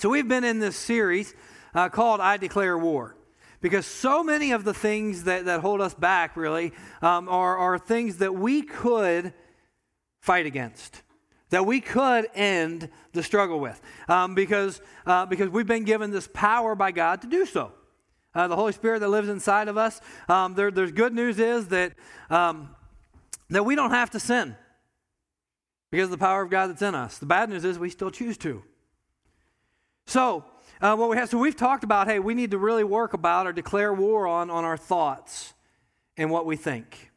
So we've been in this series uh, called I Declare War. Because so many of the things that, that hold us back, really, um, are, are things that we could fight against, that we could end the struggle with, um, because, uh, because we've been given this power by God to do so. Uh, the Holy Spirit that lives inside of us. Um, there, there's good news is that, um, that we don't have to sin because of the power of God that's in us. The bad news is we still choose to. So, uh, what we have, so we've talked about, hey, we need to really work about or declare war on, on our thoughts and what we think.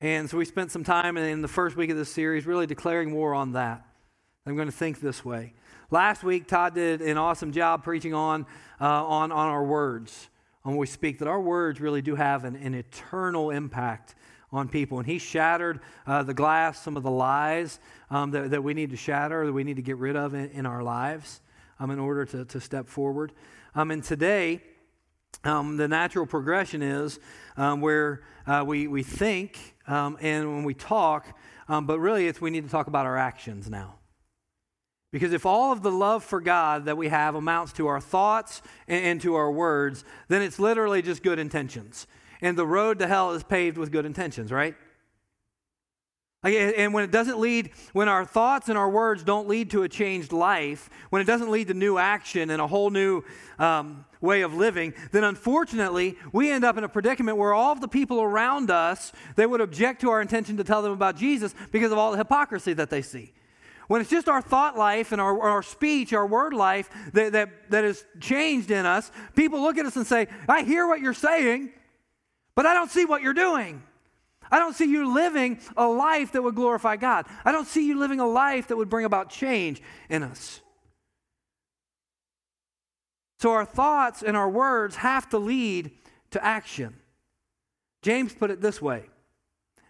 And so we spent some time in the first week of this series really declaring war on that. I'm going to think this way. Last week, Todd did an awesome job preaching on, uh, on, on our words, on what we speak, that our words really do have an, an eternal impact on people. And he shattered uh, the glass, some of the lies um, that, that we need to shatter, that we need to get rid of in, in our lives um, in order to, to step forward. Um, and today, um, the natural progression is um, where uh, we, we think um, and when we talk, but really it's we need to talk about our actions now. Because if all of the love for God that we have amounts to our thoughts and, and to our words, then it's literally just good intentions and the road to hell is paved with good intentions, right? And when it doesn't lead, when our thoughts and our words don't lead to a changed life, when it doesn't lead to new action and a whole new um, way of living, then unfortunately we end up in a predicament where all of the people around us they would object to our intention to tell them about Jesus because of all the hypocrisy that they see. When it's just our thought life and our, our speech, our word life that, that, that is changed in us, people look at us and say, I hear what you're saying, but I don't see what you're doing. I don't see you living a life that would glorify God. I don't see you living a life that would bring about change in us. So our thoughts and our words have to lead to action. James put it this way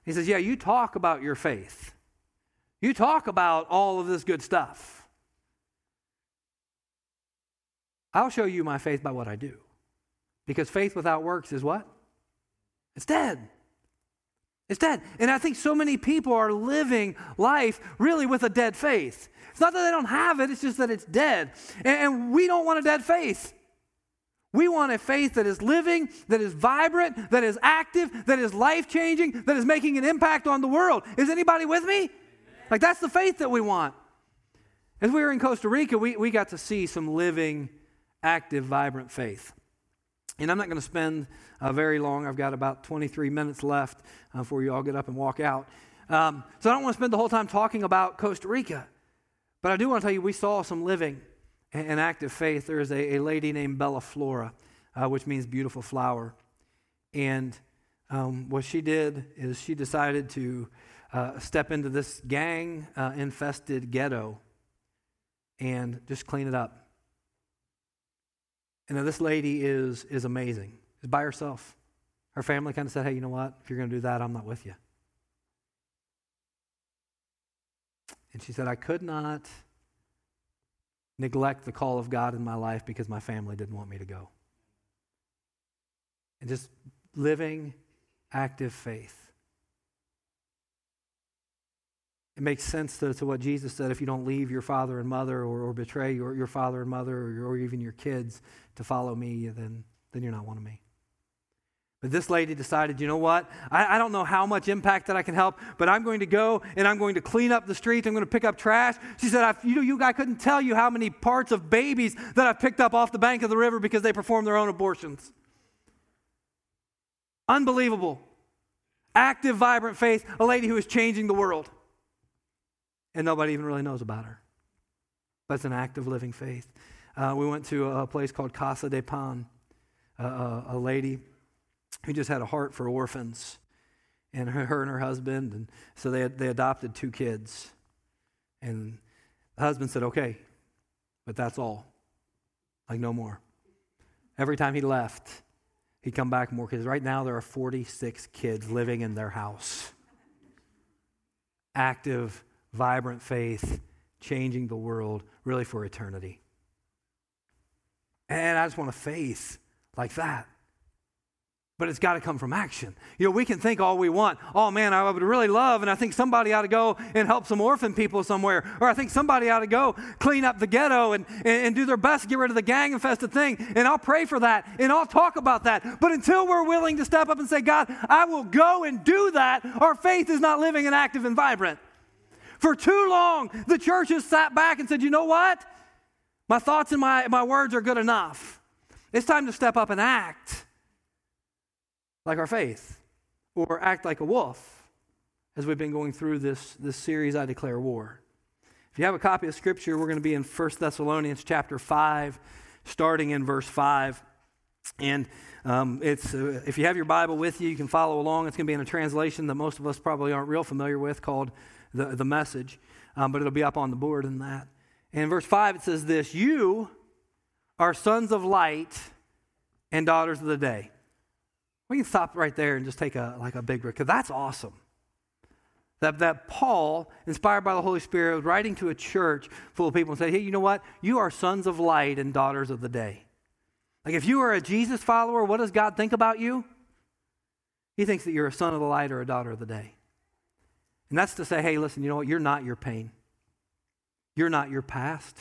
He says, Yeah, you talk about your faith, you talk about all of this good stuff. I'll show you my faith by what I do. Because faith without works is what? It's dead. It's dead. And I think so many people are living life really with a dead faith. It's not that they don't have it, it's just that it's dead. And we don't want a dead faith. We want a faith that is living, that is vibrant, that is active, that is life changing, that is making an impact on the world. Is anybody with me? Like, that's the faith that we want. As we were in Costa Rica, we, we got to see some living, active, vibrant faith. And I'm not going to spend uh, very long. I've got about 23 minutes left uh, before you all get up and walk out. Um, so I don't want to spend the whole time talking about Costa Rica. But I do want to tell you, we saw some living and active faith. There is a, a lady named Bella Flora, uh, which means beautiful flower. And um, what she did is she decided to uh, step into this gang uh, infested ghetto and just clean it up. And this lady is, is amazing. By herself. Her family kind of said, hey, you know what? If you're going to do that, I'm not with you. And she said, I could not neglect the call of God in my life because my family didn't want me to go. And just living active faith. It makes sense to, to what Jesus said if you don't leave your father and mother or, or betray your, your father and mother or, your, or even your kids to follow me, then, then you're not one of me. But this lady decided, you know what? I, I, don't know how much impact that I can help, but I'm going to go and I'm going to clean up the streets. I'm going to pick up trash. She said, I, you, know, you, I couldn't tell you how many parts of babies that I've picked up off the bank of the river because they perform their own abortions. Unbelievable. Active, vibrant faith, a lady who is changing the world and nobody even really knows about her. But it's an act of living faith. Uh, we went to a place called Casa de Pan, uh, a lady who just had a heart for orphans, and her, and her husband, and so they, they adopted two kids. And the husband said, Okay, but that's all. Like, no more. Every time he left, he'd come back more kids. Right now, there are 46 kids living in their house. Active vibrant faith, changing the world really for eternity. And I just want a faith like that. But it's got to come from action. You know, we can think all we want. Oh man, I would really love, and I think somebody ought to go and help some orphan people somewhere. Or I think somebody ought to go clean up the ghetto and, and, and do their best to get rid of the gang infested thing. And I'll pray for that and I'll talk about that. But until we're willing to step up and say, God, I will go and do that, our faith is not living and active and vibrant. For too long, the church has sat back and said, you know what? My thoughts and my, my words are good enough. It's time to step up and act like our faith or act like a wolf as we've been going through this, this series, I Declare War. If you have a copy of Scripture, we're going to be in 1 Thessalonians chapter 5, starting in verse 5. And um, it's, uh, if you have your Bible with you, you can follow along. It's going to be in a translation that most of us probably aren't real familiar with called the, the Message, um, but it'll be up on the board in that. And in verse 5, it says this You are sons of light and daughters of the day. We can stop right there and just take a like a big break? because that's awesome. That, that Paul, inspired by the Holy Spirit, was writing to a church full of people and said, Hey, you know what? You are sons of light and daughters of the day. Like if you are a Jesus follower, what does God think about you? He thinks that you're a son of the light or a daughter of the day. And that's to say, hey, listen, you know what? You're not your pain. You're not your past.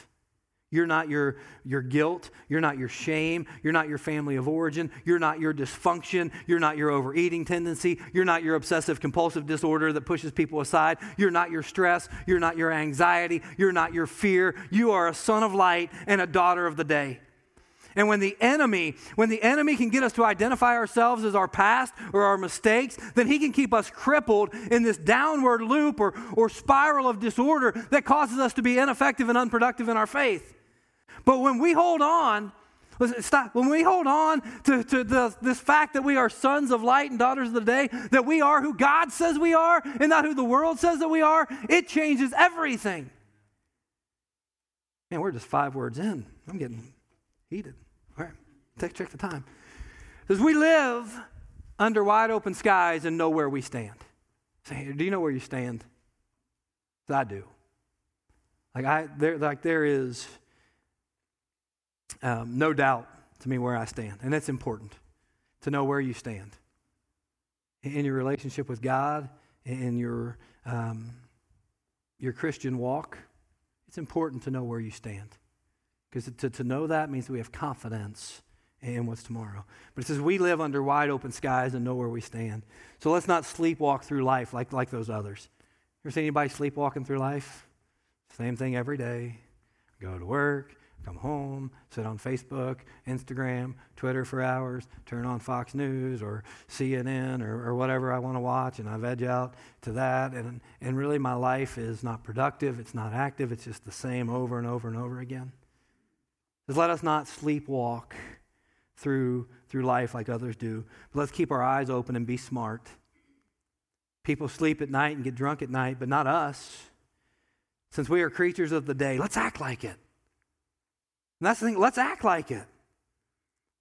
You're not your, your guilt. You're not your shame. You're not your family of origin. You're not your dysfunction. You're not your overeating tendency. You're not your obsessive compulsive disorder that pushes people aside. You're not your stress. You're not your anxiety. You're not your fear. You are a son of light and a daughter of the day. And when the enemy, when the enemy can get us to identify ourselves as our past or our mistakes, then he can keep us crippled in this downward loop or, or spiral of disorder that causes us to be ineffective and unproductive in our faith. But when we hold on, listen, stop. When we hold on to, to the, this fact that we are sons of light and daughters of the day, that we are who God says we are and not who the world says that we are, it changes everything. Man, we're just five words in. I'm getting heated. All right, take, check the time. As we live under wide open skies and know where we stand. Say, do you know where you stand? I do. Like I, there, like there is um, no doubt to me where I stand. And it's important to know where you stand in your relationship with God, in your, um, your Christian walk. It's important to know where you stand. Because to, to know that means we have confidence in what's tomorrow. But it says we live under wide open skies and know where we stand. So let's not sleepwalk through life like, like those others. You ever seen anybody sleepwalking through life? Same thing every day. Go to work, come home, sit on Facebook, Instagram, Twitter for hours, turn on Fox News or CNN or, or whatever I want to watch, and I veg out to that. And, and really, my life is not productive, it's not active, it's just the same over and over and over again. Just let us not sleepwalk through, through life like others do, but let's keep our eyes open and be smart. People sleep at night and get drunk at night, but not us. Since we are creatures of the day, let's act like it. And that's the thing, let's act like it.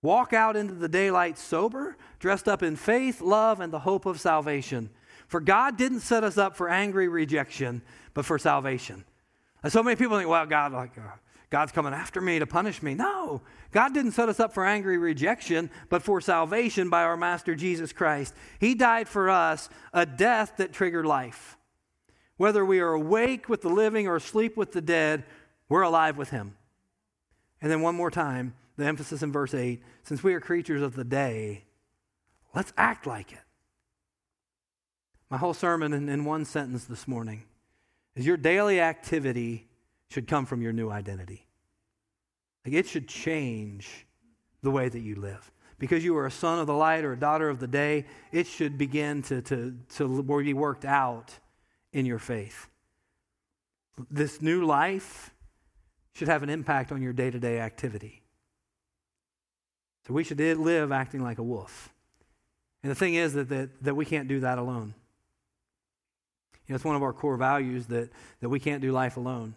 Walk out into the daylight sober, dressed up in faith, love, and the hope of salvation. For God didn't set us up for angry rejection, but for salvation. And so many people think, well, God, like, uh, God's coming after me to punish me. No, God didn't set us up for angry rejection, but for salvation by our Master Jesus Christ. He died for us a death that triggered life. Whether we are awake with the living or asleep with the dead, we're alive with Him. And then one more time, the emphasis in verse 8 since we are creatures of the day, let's act like it. My whole sermon in, in one sentence this morning is your daily activity should come from your new identity. Like it should change the way that you live. Because you are a son of the light or a daughter of the day, it should begin to, to, to be worked out in your faith. This new life should have an impact on your day to day activity. So we should live acting like a wolf. And the thing is that, that, that we can't do that alone. You know, it's one of our core values that, that we can't do life alone.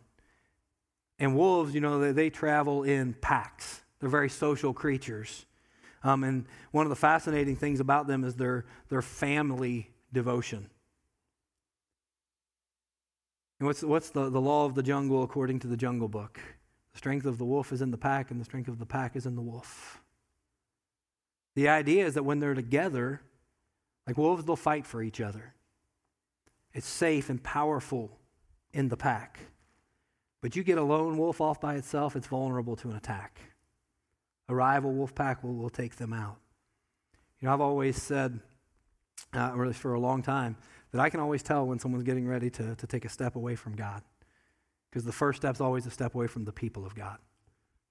And wolves, you know, they, they travel in packs. They're very social creatures. Um, and one of the fascinating things about them is their, their family devotion. And what's, what's the, the law of the jungle according to the jungle book? The strength of the wolf is in the pack, and the strength of the pack is in the wolf. The idea is that when they're together, like wolves, they'll fight for each other. It's safe and powerful in the pack. But you get a lone wolf off by itself, it's vulnerable to an attack. A rival wolf pack will, will take them out. You know, I've always said, uh, really for a long time, that I can always tell when someone's getting ready to, to take a step away from God. Because the first step's always a step away from the people of God.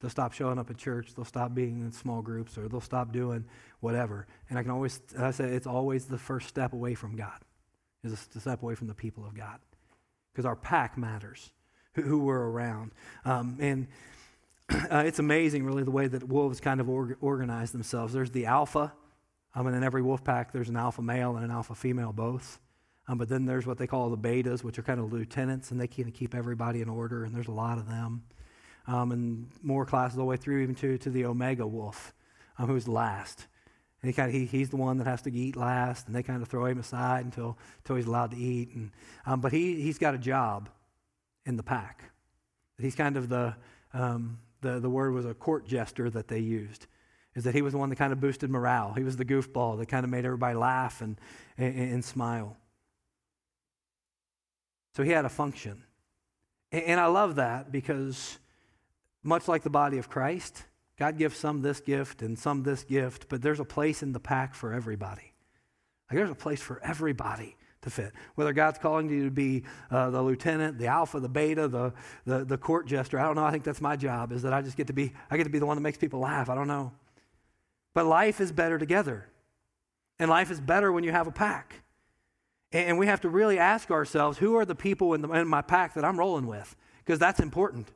They'll stop showing up at church. They'll stop being in small groups, or they'll stop doing whatever. And I can always, I say, it's always the first step away from God, is a step away from the people of God, because our pack matters, who, who we're around. Um, and uh, it's amazing, really, the way that wolves kind of org- organize themselves. There's the alpha. I mean, in every wolf pack, there's an alpha male and an alpha female both. Um, but then there's what they call the betas, which are kind of lieutenants, and they of keep everybody in order, and there's a lot of them um, and more classes all the way through even to, to the Omega wolf, um, who's last. And he kind of, he, he's the one that has to eat last, and they kind of throw him aside until, until he's allowed to eat. And, um, but he, he's got a job in the pack. He's kind of the, um, the, the word was a court jester that they used, is that he was the one that kind of boosted morale. He was the goofball that kind of made everybody laugh and, and, and smile. So he had a function. And, I love that because much like the body of Christ, God gives some this gift and some this gift, but there's a place in the pack for everybody. Like there's a place for everybody to fit. Whether God's calling you to be uh, the lieutenant, the alpha, the beta, the, the, the court jester, I don't know. I think that's my job, is that I just get to be, I get to be the one that makes people laugh. I don't know. But life is better together. And life is better when you have a pack. And we have to really ask ourselves, who are the people in, the, in my pack that I'm rolling with? Because that's important.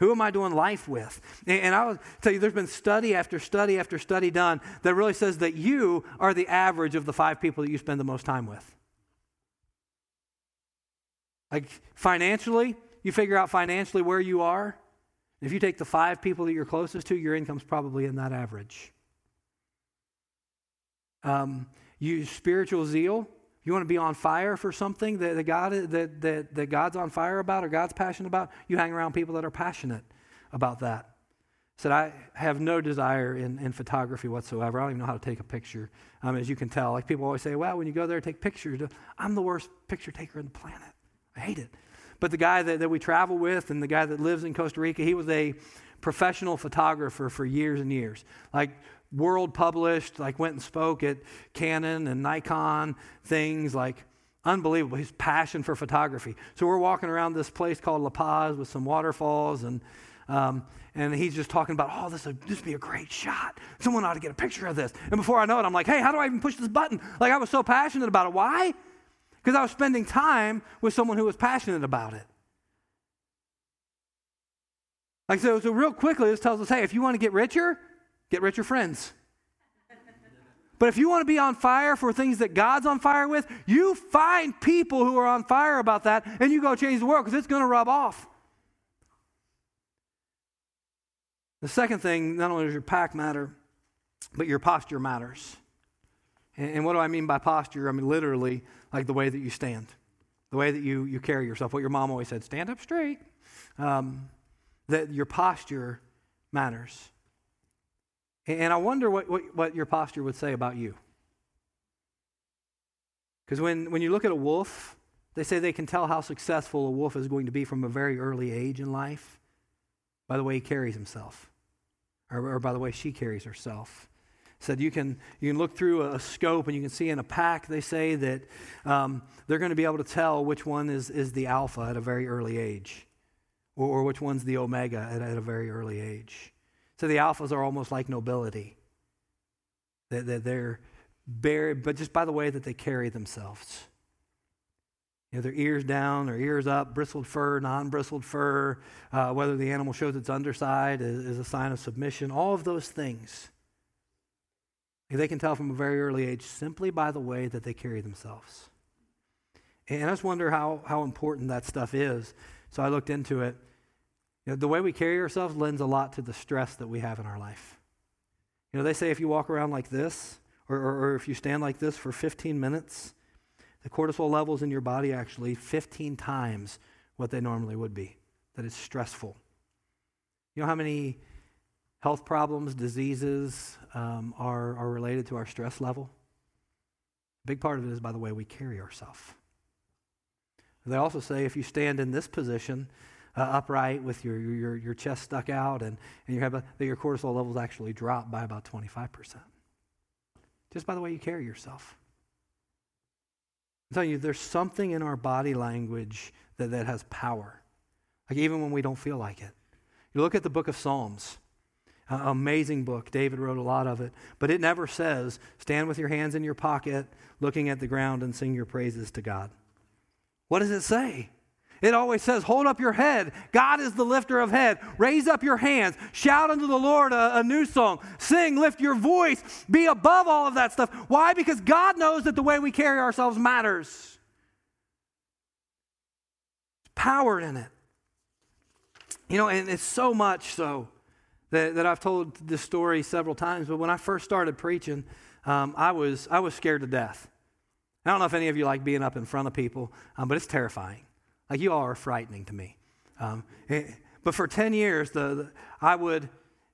Who am I doing life with? And I'll tell you, there's been study after study after study done that really says that you are the average of the five people that you spend the most time with. Like financially, you figure out financially where you are. If you take the five people that you're closest to, your income's probably in that average. Um, you spiritual zeal, you want to be on fire for something that, that, God, that, that, that God's on fire about or God's passionate about? You hang around people that are passionate about that. Said, I have no desire in, in photography whatsoever. I don't even know how to take a picture, um, as you can tell. Like people always say, well, when you go there, take pictures. I'm the worst picture taker on the planet. I hate it. But the guy that, that we travel with and the guy that lives in Costa Rica, he was a professional photographer for years and years. Like world published, like went and spoke at Canon and Nikon, things like unbelievable. His passion for photography. So we're walking around this place called La Paz with some waterfalls and um, and he's just talking about, oh, this would, this would be a great shot. Someone ought to get a picture of this. And before I know it, I'm like, hey, how do I even push this button? Like I was so passionate about it. Why? Because I was spending time with someone who was passionate about it. Like so, so real quickly, this tells us, hey, if you want to get richer, Get richer friends. But if you want to be on fire for things that God's on fire with, you find people who are on fire about that and you go change the world because it's going to rub off. The second thing, not only does your pack matter, but your posture matters. And, what do I mean by posture? I mean literally like the way that you stand, the way that you, you carry yourself. What your mom always said stand up straight. Um, that your posture matters. And I wonder what, what, what your posture would say about you. Because when, when you look at a wolf, they say they can tell how successful a wolf is going to be from a very early age in life by the way he carries himself, or, or by the way she carries herself. Said you can you can look through a scope and you can see in a pack. They say that um, they're going to be able to tell which one is is the alpha at a very early age, or, or which one's the omega at, at a very early age. So the alphas are almost like nobility. That they're buried, but just by the way that they carry themselves. You know, their ears down, their ears up, bristled fur, non bristled fur, uh, whether the animal shows its underside is, is, a sign of submission, all of those things. They can tell from a very early age simply by the way that they carry themselves. And I just wonder how, how important that stuff is. So I looked into it. You know, the way we carry ourselves lends a lot to the stress that we have in our life. You know, they say if you walk around like this, or, or, or if you stand like this for 15 minutes, the cortisol levels in your body actually 15 times what they normally would be. That is stressful. You know how many health problems, diseases um, are, are related to our stress level. A big part of it is by the way we carry ourselves. They also say if you stand in this position, uh, upright with your, your, your chest stuck out and, and you have a, that your cortisol levels actually drop by about 25%. Just by the way you carry yourself. I'm telling you, there's something in our body language that, that has power. Like even when we don't feel like it. You look at the book of Psalms. Uh, amazing book. David wrote a lot of it. But it never says, stand with your hands in your pocket, looking at the ground, and sing your praises to God. What does it say? It always says, hold up your head. God is the lifter of head. Raise up your hands. Shout unto the Lord a, a, new song. Sing, lift your voice. Be above all of that stuff. Why? Because God knows that the way we carry ourselves matters. Power in it. You know, and it's so much so that, that I've told this story several times, but when I first started preaching, um, I, was, I was scared to death. I don't know if any of you like being up in front of people, um, but it's terrifying. Like you all are frightening to me. Um, it, eh, but for 10 years, the, the, I would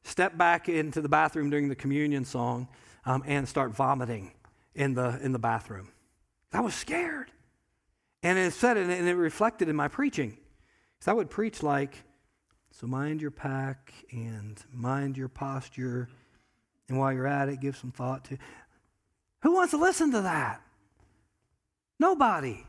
step back into the bathroom during the communion song um, and start vomiting in the, in the bathroom. I was scared. And it said, and it reflected in my preaching. Because I would preach like, so mind your pack and mind your posture. And while you're at it, give some thought to. Who wants to listen to that? Nobody.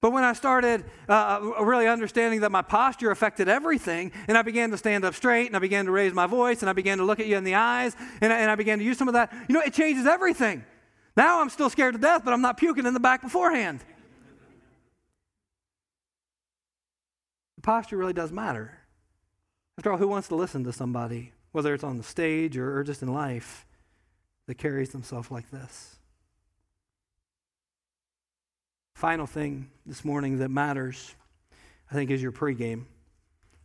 But when I started uh, really understanding that my posture affected everything, and I began to stand up straight, and I began to raise my voice, and I began to look at you in the eyes, and I, and I began to use some of that, you know, it changes everything. Now I'm still scared to death, but I'm not puking in the back beforehand. The posture really does matter. After all, who wants to listen to somebody, whether it's on the stage or, or just in life, that carries themselves like this? Final thing this morning that matters, I think, is your pregame.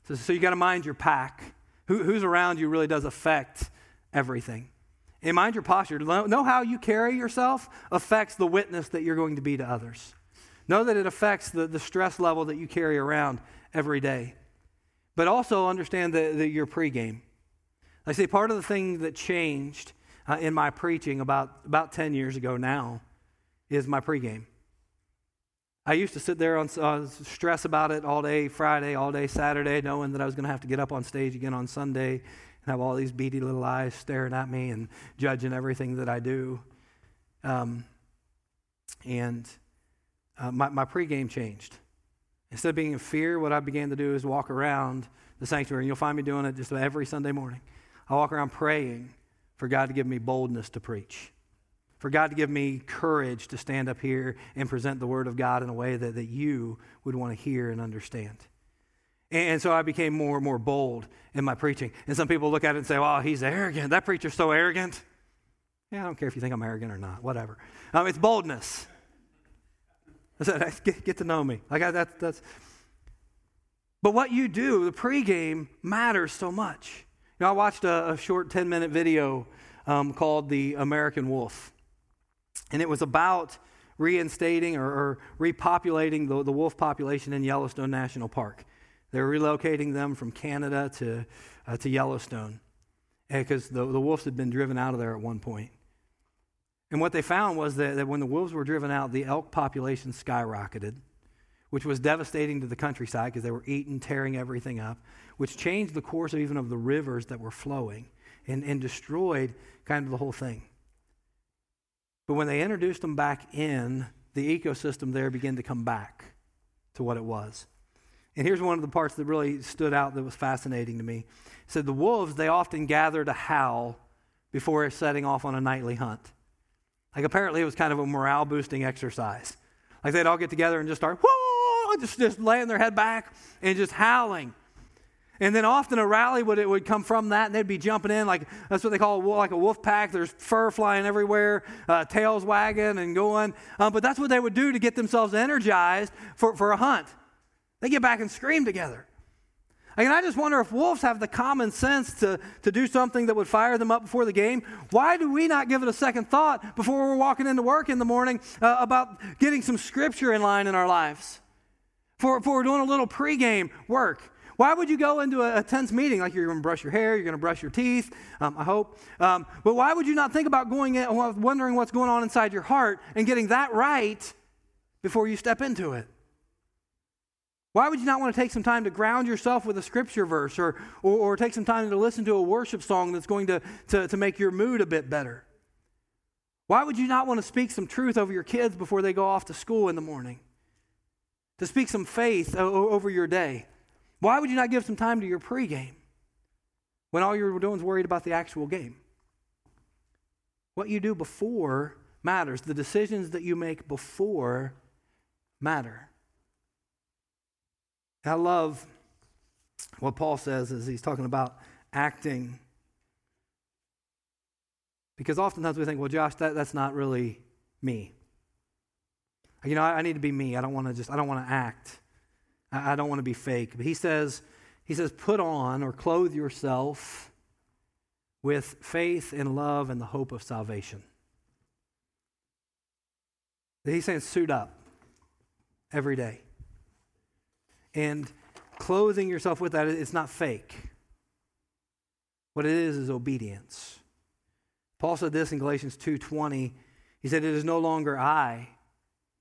So, so you got to mind your pack. Who, who's around you really does affect everything. And mind your posture. Know how you carry yourself affects the witness that you're going to be to others. Know that it affects the, the stress level that you carry around every day. But also understand that, that your pregame. I say part of the thing that changed uh, in my preaching about, about 10 years ago now is my pregame. I used to sit there on uh, stress about it all day Friday, all day Saturday, knowing that I was going to have to get up on stage again on Sunday and have all these beady little eyes staring at me and judging everything that I do. Um, and uh, my, my pregame changed. Instead of being in fear, what I began to do is walk around the sanctuary, and you'll find me doing it just every Sunday morning. I walk around praying for God to give me boldness to preach, for God to give me courage to stand up here and present the Word of God in a way that, that you would want to hear and understand. And so I became more and more bold in my preaching. And some people look at it and say, "Oh, he's arrogant. That preacher's so arrogant." Yeah, I don't care if you think I'm arrogant or not. Whatever. Um, it's boldness. I said, get, get to know me. Like I, that, that's. But what you do, the pregame matters so much. You know, I watched a, a short 10 minute video um, called The American Wolf. And it was about reinstating or, or repopulating the, the wolf population in Yellowstone National Park. They were relocating them from Canada to, uh, to Yellowstone because the, the wolves had been driven out of there at one point. And what they found was that, that when the wolves were driven out, the elk population skyrocketed, which was devastating to the countryside because they were eating, tearing everything up, which changed the course of even of the rivers that were flowing and, and destroyed kind of the whole thing. But when they introduced them back in, the ecosystem there began to come back to what it was. And here's one of the parts that really stood out that was fascinating to me. It said the wolves, they often gather to howl before setting off on a nightly hunt. Like apparently it was kind of a morale boosting exercise. Like they'd all get together and just start, whoa, just, just laying their head back and just howling. And then often a rally would, it would come from that, and they'd be jumping in like that's what they call like a wolf pack. There's fur flying everywhere, uh, tails wagging and going. Um, but that's what they would do to get themselves energized for, for a hunt. They get back and scream together. And I just wonder if wolves have the common sense to, to do something that would fire them up before the game. Why do we not give it a second thought before we're walking into work in the morning uh, about getting some scripture in line in our lives? For, for doing a little pregame work. Why would you go into a, a tense meeting like you're going to brush your hair, you're going to brush your teeth, um, I hope. Um, but why would you not think about going in, wondering what's going on inside your heart and getting that right before you step into it? Why would you not want to take some time to ground yourself with a scripture verse or, or, or take some time to listen to a worship song that's going to, to, to make your mood a bit better? Why would you not want to speak some truth over your kids before they go off to school in the morning? To speak some faith over your day? Why would you not give some time to your pregame when all you're doing is worried about the actual game? What you do before matters. The decisions that you make before matter. I love what Paul says as he's talking about acting. Because oftentimes we think, well, Josh, that, that's not really me. You know, I, I need to be me. I don't want to just, I don't want to act. I, don't want to be fake. But he says, he says, put on or clothe yourself with faith and love and the hope of salvation. He's saying, suit up every day. And clothing yourself with that, it's not fake. What it is is obedience. Paul said this in Galatians 2:20. He said, "It is no longer I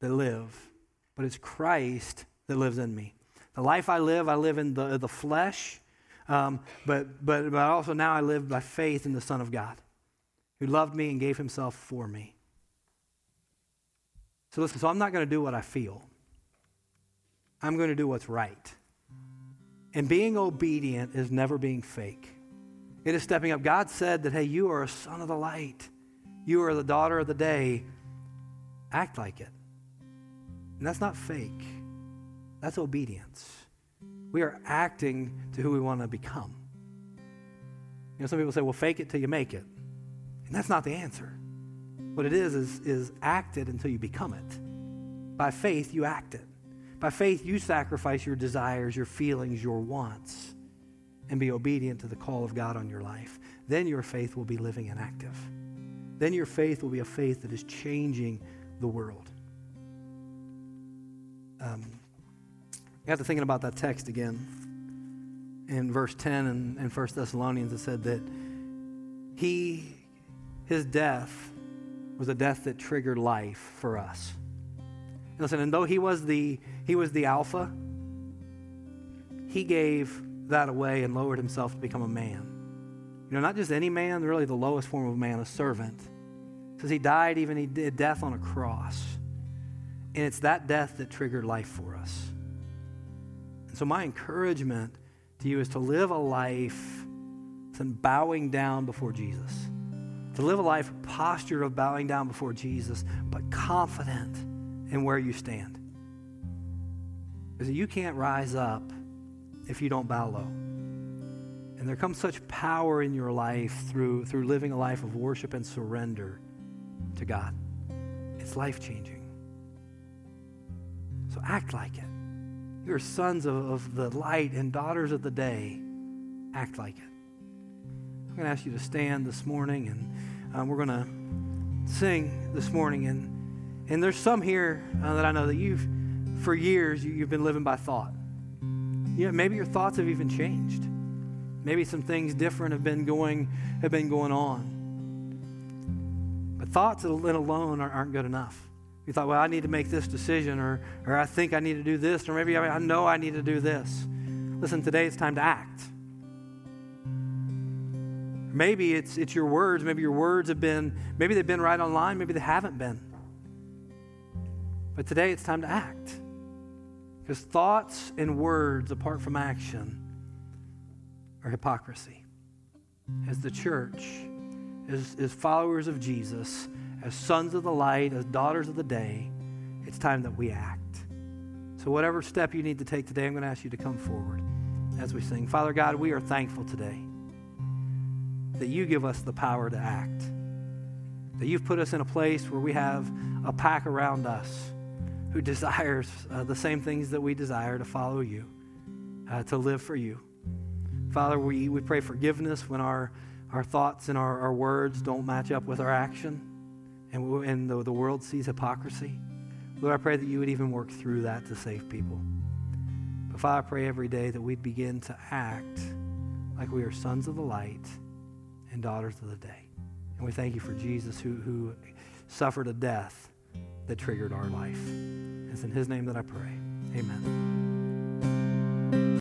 that live, but it's Christ that lives in me. The life I live, I live in the, the flesh, um, but, but, but also now I live by faith in the Son of God, who loved me and gave himself for me. So listen, so I'm not going to do what I feel. I'm going to do what's right. And being obedient is never being fake. It is stepping up. God said that, hey, you are a son of the light. You are the daughter of the day. Act like it. And that's not fake, that's obedience. We are acting to who we want to become. You know, some people say, well, fake it till you make it. And that's not the answer. What it is, is, is act it until you become it. By faith, you act it. By faith, you sacrifice your desires, your feelings, your wants, and be obedient to the call of God on your life. Then your faith will be living and active. Then your faith will be a faith that is changing the world. Um, I got to thinking about that text again. In verse 10 and, in 1 Thessalonians, it said that he, his death was a death that triggered life for us. Listen, and though he was the he was the alpha, he gave that away and lowered himself to become a man. You know, not just any man, really the lowest form of man, a servant. Because he died, even he did death on a cross. And it's that death that triggered life for us. So my encouragement to you is to live a life in bowing down before Jesus. To live a life posture of bowing down before Jesus, but confident in where you stand. Because you can't rise up if you don't bow low. And there comes such power in your life through, through living a life of worship and surrender to God. It's life changing. So act like it. You're sons of, of the light and daughters of the day. Act like it. I'm going to ask you to stand this morning and um, we're going to sing this morning. And and there's some here uh, that I know that you've, for years, you, have been living by thought. You know, maybe your thoughts have even changed. Maybe some things different have been going, have been going on. But thoughts alone aren't good enough. You thought, well, I need to make this decision, or, or I think I need to do this, or maybe I know I need to do this. Listen, today it's time to act. Maybe it's, it's your words. Maybe your words have been, maybe they've been right online, maybe they haven't been. But today it's time to act. Because thoughts and words apart from action are hypocrisy. As the church, as, as followers of Jesus, as sons of the light, as daughters of the day, it's time that we act. So, whatever step you need to take today, I'm going to ask you to come forward as we sing. Father God, we are thankful today that you give us the power to act, that you've put us in a place where we have a pack around us who desires uh, the same things that we desire to follow you, uh, to live for you. Father, we, we pray forgiveness when our, our thoughts and our, our words don't match up with our action and, we, and the, the world sees hypocrisy. Lord, I pray that you would even work through that to save people. But Father, I pray every day that we'd begin to act like we are sons of the light and daughters of the day. And we thank you for Jesus who, who suffered a death that triggered our life. It's in his name that I pray. Amen.